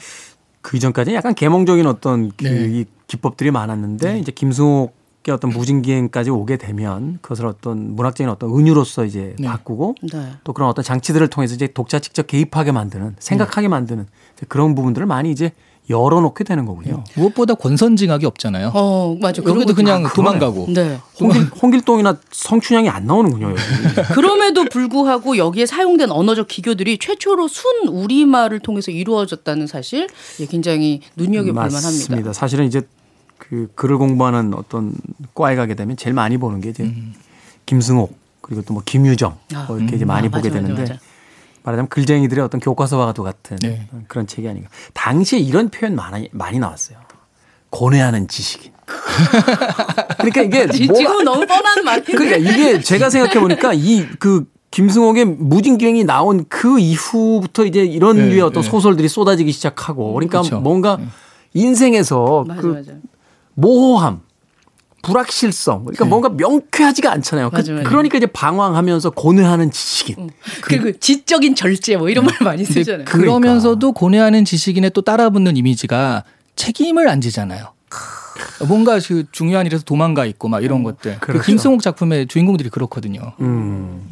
그 이전까지는 약간 계몽적인 어떤 그 네. 기법들이 많았는데 네. 이제 김승옥 어떤 무진기행까지 오게 되면 그것을 어떤 문학적인 어떤 은유로서 이제 네. 바꾸고 네. 또 그런 어떤 장치들을 통해서 이제 독자 직접 개입하게 만드는 생각하게 네. 만드는 그런 부분들을 많이 이제 열어놓게 되는 거군요. 네. 무엇보다 권선징악이 없잖아요. 어, 맞아. 여기도 그냥 아, 도망가고. 네. 홍길, 홍길 동이나 성춘향이 안 나오는군요. 그럼에도 불구하고 여기에 사용된 언어적 기교들이 최초로 순 우리말을 통해서 이루어졌다는 사실 굉장히 눈여겨볼 만합니다. 맞습니다. 사실은 이제 그 글을 공부하는 어떤 과에 가게 되면 제일 많이 보는 게 이제 음. 김승옥 그리고 또 뭐 김유정 아, 뭐 이렇게 음. 이제 많이 아, 보게 맞아, 되는데 맞아, 맞아. 말하자면 글쟁이들의 어떤 교과서와 같은 네. 그런 책이 아닌가. 당시에 이런 표현 많이 많이 나왔어요. 고뇌하는 지식인. 그러니까 이게 지금 너무 뻔한 말인데. 그러니까 이게 제가 생각해 보니까 이그 김승옥의 무진기행이 나온 그 이후부터 이제 이런 네, 류의 어떤 네. 소설들이 쏟아지기 시작하고 그러니까 그렇죠. 뭔가 네. 인생에서 맞아, 그 맞아. 모호함, 불확실성. 그러니까 네. 뭔가 명쾌하지가 않잖아요. 그 맞아, 맞아. 그, 러니까 이제 방황하면서 고뇌하는 지식인. 음. 그리고 그, 지적인 절제 뭐 이런 말 많이 쓰잖아요. 그러면서도 그러니까. 고뇌하는 지식인에 또 따라붙는 이미지가 책임을 안 지잖아요. 뭔가 그 중요한 일에서 도망가 있고 막 이런 음, 것들. 그 그렇죠. 그 김승옥 작품의 주인공들이 그렇거든요. 음.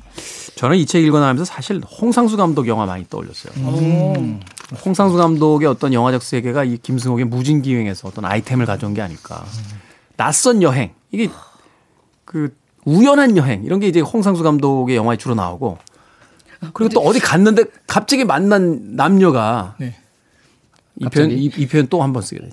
저는 이 책 읽고 나면서 사실 홍상수 감독 영화 많이 떠올렸어요. 음. 홍상수 감독의 어떤 영화적 세계가 이 김승옥의 무진기행에서 어떤 아이템을 가져온 게 아닐까. 낯선 여행 이게 그 우연한 여행 이런 게 이제 홍상수 감독의 영화에 주로 나오고 그리고 또 어디 갔는데 갑자기 만난 남녀가 네. 이 표현 이, 이 표현 또 한 번 쓰게 돼.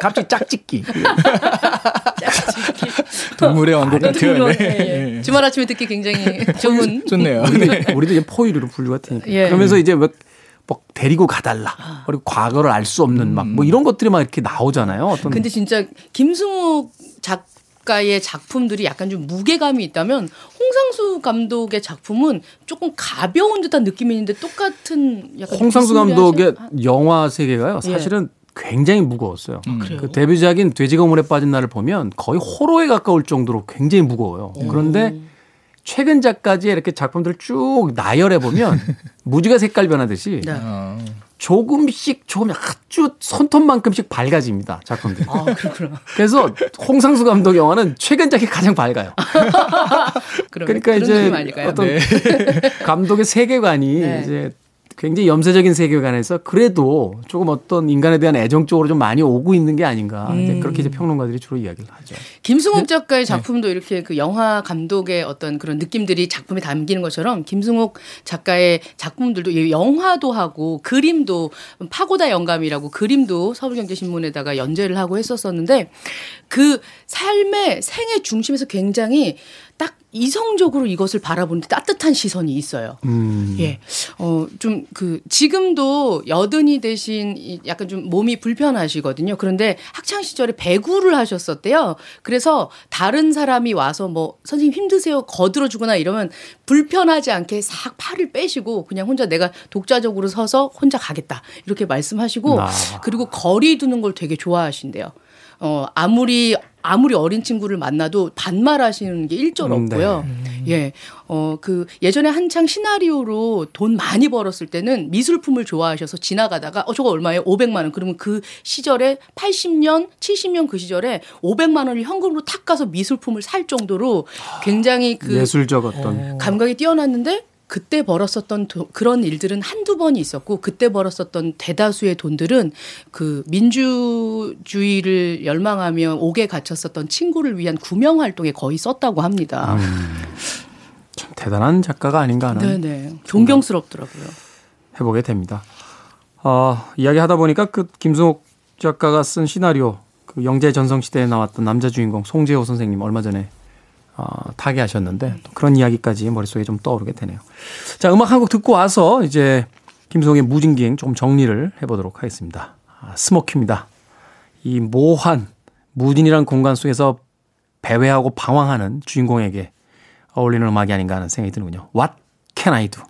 갑자기 짝짓기. 짝짓기. 동물의 왕국 같아요. 네. 네. 주말 아침에 듣기 굉장히 좋은. 좋네요. 우리도, 네. 우리도 이제 포유류로 분류 같으니까. 예. 그러면서 이제 막, 막 데리고 가달라. 아. 그리고 과거를 알 수 없는 막 뭐 이런 것들이 막 이렇게 나오잖아요. 어떤. 근데 진짜 김승욱 작 작가의 작품들이 약간 좀 무게감이 있다면 홍상수 감독의 작품은 조금 가벼운 듯한 느낌이 있는데 똑같은 약간 홍상수 감독의 하신... 영화 세계가요. 예. 사실은 예. 굉장히 무거웠어요. 음. 그 데뷔작인 돼지가 물에 빠진 날을 보면 거의 호러에 가까울 정도로 굉장히 무거워요. 오. 그런데 최근작까지 이렇게 작품들을 쭉 나열해 보면 무지가 색깔 변하듯이 네. 어. 조금씩 조금 아주 손톱만큼씩 밝아집니다 작품들. 아 그렇구나. 그래서 홍상수 감독 영화는 최근작이 가장 밝아요. 그러니까 이제 어떤 네. 감독의 세계관이 네. 이제 굉장히 염세적인 세계관에서 그래도 조금 어떤 인간에 대한 애정 쪽으로 좀 많이 오고 있는 게 아닌가. 음. 이제 그렇게 이제 평론가들이 주로 이야기를 하죠. 김승욱 네? 작가의 네. 작품도 네. 이렇게 그 영화 감독의 어떤 그런 느낌들이 작품에 담기는 것처럼 김승욱 작가의 작품들도 영화도 하고 그림도 파고다 영감이라고 그림도 서울경제신문에다가 연재를 하고 했었었는데 그 삶의 생애 중심에서 굉장히 딱 이성적으로 이것을 바라보는 따뜻한 시선이 있어요. 음. 예. 어, 좀 그 지금도 여든이 대신 약간 좀 몸이 불편하시거든요. 그런데 학창 시절에 배구를 하셨었대요. 그래서 다른 사람이 와서 뭐 선생님 힘드세요 거들어 주거나 이러면 불편하지 않게 싹 팔을 빼시고 그냥 혼자 내가 독자적으로 서서 혼자 가겠다. 이렇게 말씀하시고 아. 그리고 거리 두는 걸 되게 좋아하신대요. 어, 아무리 아무리 어린 친구를 만나도 반말하시는 게 일절 음, 없고요. 네. 예, 어, 그 예전에 한창 시나리오로 돈 많이 벌었을 때는 미술품을 좋아하셔서 지나가다가 어, 저거 얼마예요? 500만 원. 그러면 그 시절에 80년, 70년 그 시절에 500만 원을 현금으로 탁 가서 미술품을 살 정도로 굉장히 그 예술적 어떤 감각이 뛰어났는데 그때 벌었었던 도, 그런 일들은 한두 번이 있었고 그때 벌었었던 대다수의 돈들은 그 민주주의를 열망하며 옥에 갇혔었던 친구를 위한 구명 활동에 거의 썼다고 합니다. 음, 참 대단한 작가가 아닌가 하는 네네 존경스럽더라고요. 해보게 됩니다. 어, 이야기하다 보니까 그 김승옥 작가가 쓴 시나리오 그 영재 전성시대에 나왔던 남자 주인공 송재호 선생님 얼마 전에 어, 타계하셨는데 또 그런 이야기까지 머릿속에 좀 떠오르게 되네요. 자, 음악 한 곡 듣고 와서 이제 김성의 무진기행 좀 정리를 해보도록 하겠습니다. 아, 스모키입니다. 이 모한 무딘이란 공간 속에서 배회하고 방황하는 주인공에게 어울리는 음악이 아닌가 하는 생각이 드는군요. What can I do?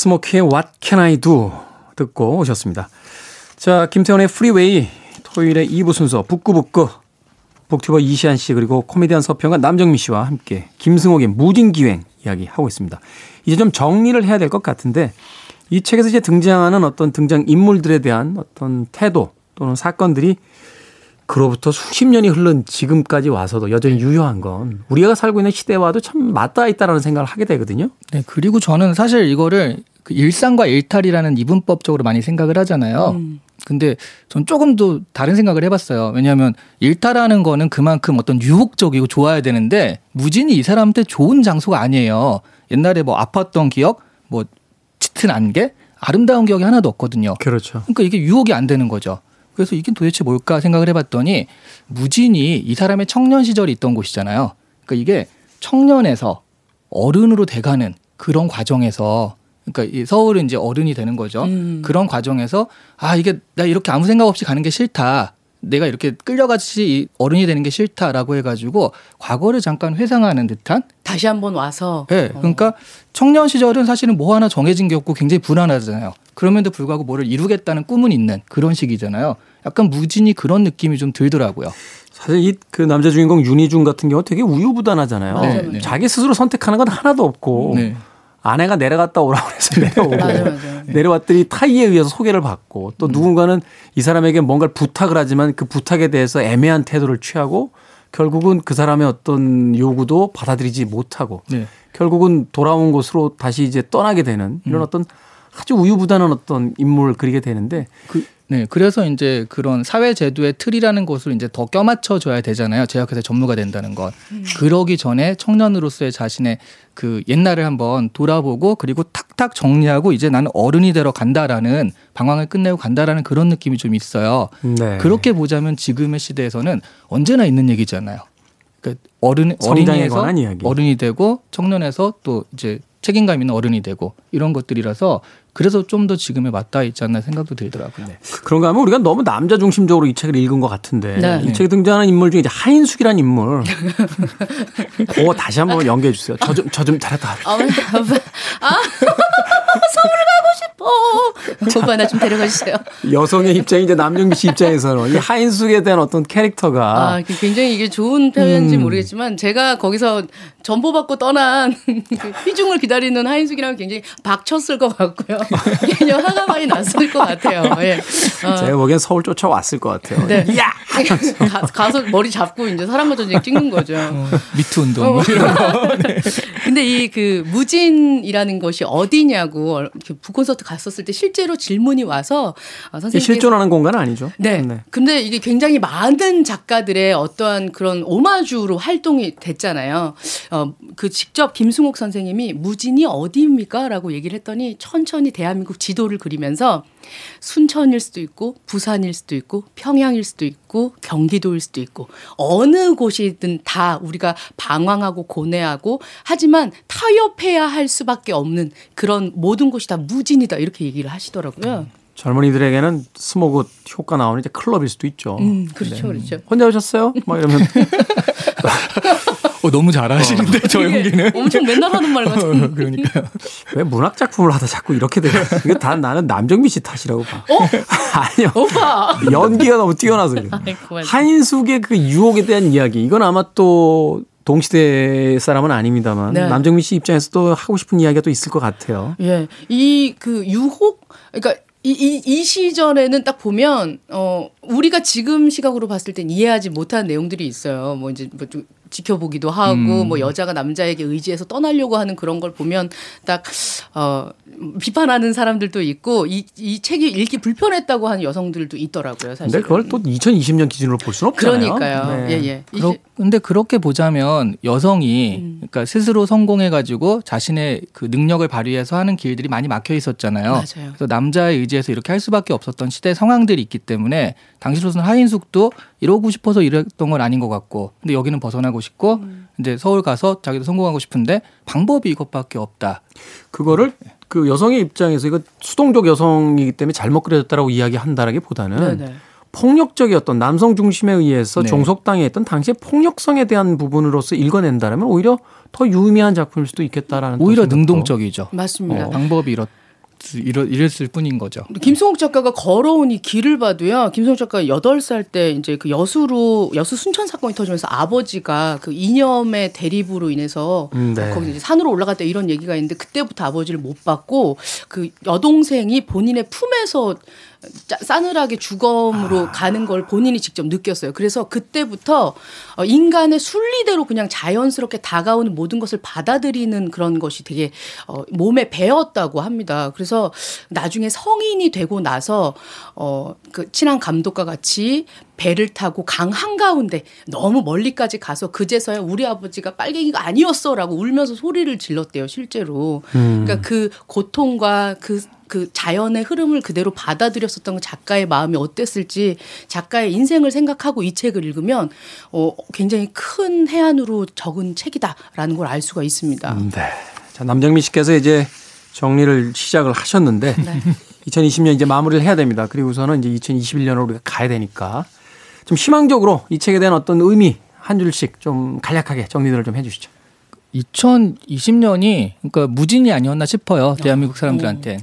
스모키의 What Can I Do 듣고 오셨습니다. 자, 김태훈의 프리웨이 토요일의 2부 순서 북구북구 북튜버 이시안 씨 그리고 코미디언 서평가 남정미 씨와 함께 김승옥의 무진기행 이야기 하고 있습니다. 이제 좀 정리를 해야 될 것 같은데 이 책에서 이제 등장하는 어떤 등장 인물들에 대한 어떤 태도 또는 사건들이 그로부터 수십 년이 흐른 지금까지 와서도 여전히 유효한 건 우리가 살고 있는 시대와도 참 맞닿아 있다라는 생각을 하게 되거든요. 네, 그리고 저는 사실 이거를 그 일상과 일탈이라는 이분법적으로 많이 생각을 하잖아요. 음. 근데 전 조금 더 다른 생각을 해봤어요. 왜냐하면 일탈하는 거는 그만큼 어떤 유혹적이고 좋아야 되는데 무진이 이 사람한테 좋은 장소가 아니에요. 옛날에 뭐 아팠던 기억, 뭐 짙은 안개, 아름다운 기억이 하나도 없거든요. 그렇죠. 그러니까 이게 유혹이 안 되는 거죠. 그래서 이게 도대체 뭘까 생각을 해봤더니 무진이 이 사람의 청년 시절이 있던 곳이잖아요. 그러니까 이게 청년에서 어른으로 돼가는 그런 과정에서 그러니까 이 서울은 이제 어른이 되는 거죠. 음. 그런 과정에서 아 이게 나 이렇게 아무 생각 없이 가는 게 싫다. 내가 이렇게 끌려가듯이 어른이 되는 게 싫다라고 해가지고 과거를 잠깐 회상하는 듯한 다시 한번 와서 네, 그러니까 청년 시절은 사실은 뭐 하나 정해진 게 없고 굉장히 불안하잖아요. 그럼에도 불구하고 뭐를 이루겠다는 꿈은 있는 그런 시기잖아요. 약간 무진이 그런 느낌이 좀 들더라고요. 사실 이 그 남자 주인공 윤희중 같은 경우 되게 우유부단하잖아요. 네, 네. 자기 스스로 선택하는 건 하나도 없고 네. 아내가 내려갔다 오라고 해서 내려오고 맞아, 맞아. 내려왔더니 타이에 의해서 소개를 받고 또 음. 누군가는 이 사람에게 뭔가를 부탁을 하지만 그 부탁에 대해서 애매한 태도를 취하고 결국은 그 사람의 어떤 요구도 받아들이지 못하고 네. 결국은 돌아온 곳으로 다시 이제 떠나게 되는 이런 음. 어떤 아주 우유부단한 어떤 인물을 그리게 되는데 그 네, 그래서 이제 그런 사회 제도의 틀이라는 것을 이제 더 껴맞춰 줘야 되잖아요. 제약회사 전무가 된다는 것. 음. 그러기 전에 청년으로서의 자신의 그 옛날을 한번 돌아보고 그리고 탁탁 정리하고 이제 나는 어른이 되러 간다라는 방황을 끝내고 간다라는 그런 느낌이 좀 있어요. 네. 그렇게 보자면 지금의 시대에서는 언제나 있는 얘기잖아요. 그러니까 어른 어린이에서 어른이 되고 청년에서 또 이제 책임감 있는 어른이 되고 이런 것들이라서 그래서 좀 더 지금에 맞닿아 있지 않나 생각도 들더라고요. 네. 그런가 하면 우리가 너무 남자 중심적으로 이 책을 읽은 것 같은데 네. 이 책에 등장하는 인물 중에 이제 하인숙이라는 인물 그거 다시 한번 연기해 주세요. 저 좀저좀 잘했다. 아, 아, 서울 가고 싶어. 오빠 나좀 데려가 주세요. 여성의 입장이 이제 남정미 씨 입장에서는 이 하인숙에 대한 어떤 캐릭터가 아, 굉장히 이게 좋은 표현인지 음. 모르겠지만 제가 거기서 전보받고 떠난 그 피중을 기다리는 하인숙이라면 굉장히 박쳤을 것 같고요. 그냥 화가 많이 났을 것 같아요. 예. 어. 제가 보기엔 서울 쫓아왔을 것 같아요. 네. 야! 가, 서 머리 잡고 이제 사람과 전쟁 찍는 거죠. 어, 미투 운동. 어, 뭐 이런 거. 네. 근데 이 그 무진이라는 것이 어디냐고 북콘서트 갔었을 때 실제로 질문이 와서 어, 선생님 실존하는 공간은 아니죠. 네. 네. 근데 이게 굉장히 많은 작가들의 어떠한 그런 오마주로 활동이 됐잖아요. 어, 그 직접 김승옥 선생님이 무진이 어디입니까? 라고 얘기를 했더니 천천히 대한민국 지도를 그리면서 순천일 수도 있고 부산일 수도 있고 평양일 수도 있고 경기도일 수도 있고 어느 곳이든 다 우리가 방황하고 고뇌하고 하지만 타협해야 할 수밖에 없는 그런 모든 곳이 다 무진이다 이렇게 얘기를 하시더라고요. 음. 젊은이들에게는 스모그 효과 나오는 이제 클럽일 수도 있죠. 음, 그렇죠, 네. 그렇죠. 혼자 오셨어요? 막 이러면 어, 너무 잘하시는데 어. 저 연기는 엄청 맨날 하는 말 같은. 어, 그러니까요. 왜 문학 작품을 하다 자꾸 이렇게 돼요? 이게 다 나는 남정미 씨 탓이라고 봐. 어? 아니요. 오빠. 연기가 너무 뛰어나서 그래요. 한인숙의 그 유혹에 대한 이야기. 이건 아마 또 동시대 사람은 아닙니다만 네. 남정미 씨 입장에서도 하고 싶은 이야기가 또 있을 것 같아요. 예. 이 그 유혹 그러니까 이, 이, 이 시절에는 딱 보면, 어, 우리가 지금 시각으로 봤을 땐 이해하지 못한 내용들이 있어요. 뭐 이제 뭐 좀 지켜보기도 하고 음. 뭐 여자가 남자에게 의지해서 떠나려고 하는 그런 걸 보면 딱 어, 비판하는 사람들도 있고 이, 이 책이 읽기 불편했다고 하는 여성들도 있더라고요. 사실. 근데 그걸 또 2020년 기준으로 볼 수는 없잖아요. 그러니까요. 네. 예, 예. 그러, 근데 그렇게 보자면 여성이 음. 그러니까 스스로 성공해 가지고 자신의 그 능력을 발휘해서 하는 길들이 많이 막혀 있었잖아요. 맞아요. 그래서 남자의 의지에서 이렇게 할 수밖에 없었던 시대 상황들이 있기 때문에 당시로서는 하인숙도 이러고 싶어서 이랬던 건 아닌 것 같고 근데 여기는 벗어나고 싶고 음. 이제 서울 가서 자기도 성공하고 싶은데 방법이 이것밖에 없다. 그거를 그 여성의 입장에서 이거 수동적 여성이기 때문에 잘못 그려졌다라고 이야기한다라기보다는 네네. 폭력적이었던 남성 중심에 의해서 네. 종속당했던 당시의 폭력성에 대한 부분으로서 읽어낸다면 오히려 더 유의미한 작품일 수도 있겠다라는 오히려 능동적이죠. 맞습니다. 어, 방법이 이렇 이러, 이랬을 뿐인 거죠. 김성욱 작가가 걸어온 이 길을 봐도요. 김성욱 작가가 8살 때 이제 그 여수로 여수 순천 사건이 터지면서 아버지가 그 이념의 대립으로 인해서 음, 네. 거기 이제 산으로 올라갈 때 이런 얘기가 있는데 그때부터 아버지를 못 봤고 그 여동생이 본인의 품에서 싸늘하게 주검으로 아. 가는 걸 본인이 직접 느꼈어요. 그래서 그때부터 어, 인간의 순리대로 그냥 자연스럽게 다가오는 모든 것을 받아들이는 그런 것이 되게 어, 몸에 배었다고 합니다. 그래서 나중에 성인이 되고 나서 어, 그 친한 감독과 같이 배를 타고 강 한가운데 너무 멀리까지 가서 그제서야 우리 아버지가 빨갱이가 아니었어라고 울면서 소리를 질렀대요, 실제로. 음. 그러니까 그 고통과 그 그 자연의 흐름을 그대로 받아들였었던 그 작가의 마음이 어땠을지 작가의 인생을 생각하고 이 책을 읽으면 어, 굉장히 큰 해안으로 적은 책이다라는 걸 알 수가 있습니다. 음, 네. 자, 남정미 씨께서 이제 정리를 시작을 하셨는데 네. 2020년 이제 마무리를 해야 됩니다. 그리고서는 이제 2021년으로 우리가 가야 되니까 좀 희망적으로 이 책에 대한 어떤 의미 한 줄씩 좀 간략하게 정리를 좀 해주시죠. 2020년이 그러니까 무진이 아니었나 싶어요. 대한민국 사람들한테.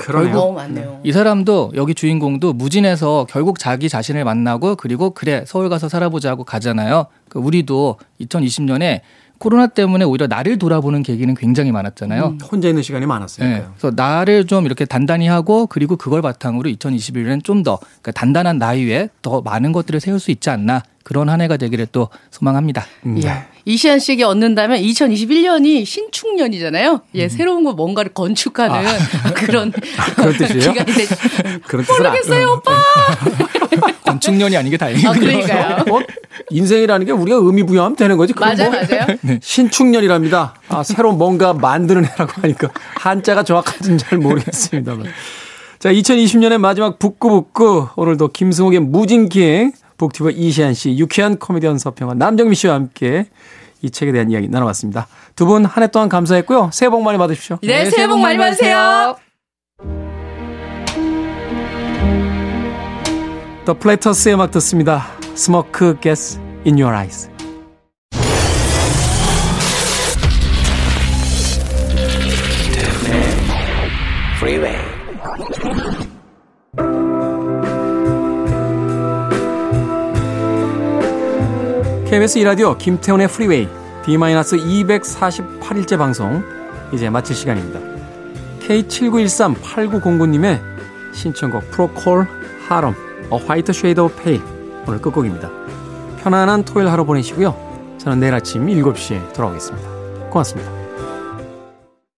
맞네요. 이 사람도 여기 주인공도 무진에서 결국 자기 자신을 만나고 그리고 그래 서울 가서 살아보자고 가잖아요. 그 우리도 2020년에 코로나 때문에 오히려 나를 돌아보는 계기는 굉장히 많았잖아요. 음, 혼자 있는 시간이 많았어요. 네, 그래서 나를 좀 이렇게 단단히 하고 그리고 그걸 바탕으로 2021년엔 좀더 그러니까 단단한 나이 위에 더 많은 것들을 세울 수 있지 않나 그런 한 해가 되기를 또 소망합니다. 음. 예. 이시안 씨에게 얻는다면 2021년이 신축년이잖아요. 예, 음. 새로운 거 뭔가를 건축하는 아. 그런 그런 뜻이에요? 그런 모르겠어요, 오빠. 건축년이 아닌 게 다행이군요. 아, 그러니까요. 어? 인생이라는 게 우리가 의미 부여하면 되는 거지. 맞아요, 뭐 맞아요. 네. 신축년이랍니다. 아, 새로운 뭔가 만드는 해라고 하니까 한자가 정확한지는 잘 모르겠습니다만. 자, 2020년의 마지막 북구북구 오늘도 김승욱의 무진기행 북튜버 이시안 씨, 유쾌한 코미디언 서평화 남정미 씨와 함께 이 책에 대한 이야기 나눠봤습니다. 두 분 한 해 동안 감사했고요. 새해 복 많이 받으십시오. 네, 네 새해 복 많이 받으세요. 더 플래터스의 음악 듣습니다. Smoke Gets In Your Eyes. 프 KBS 이라디오 김태훈의 프리웨이 D-248일째 방송 이제 마칠 시간입니다. K7913-8909님의 신청곡 프로콜 하럼 Shade of Pale 오늘 끝곡입니다. 편안한 토요일 하루 보내시고요. 저는 내일 아침 7시에 돌아오겠습니다. 고맙습니다.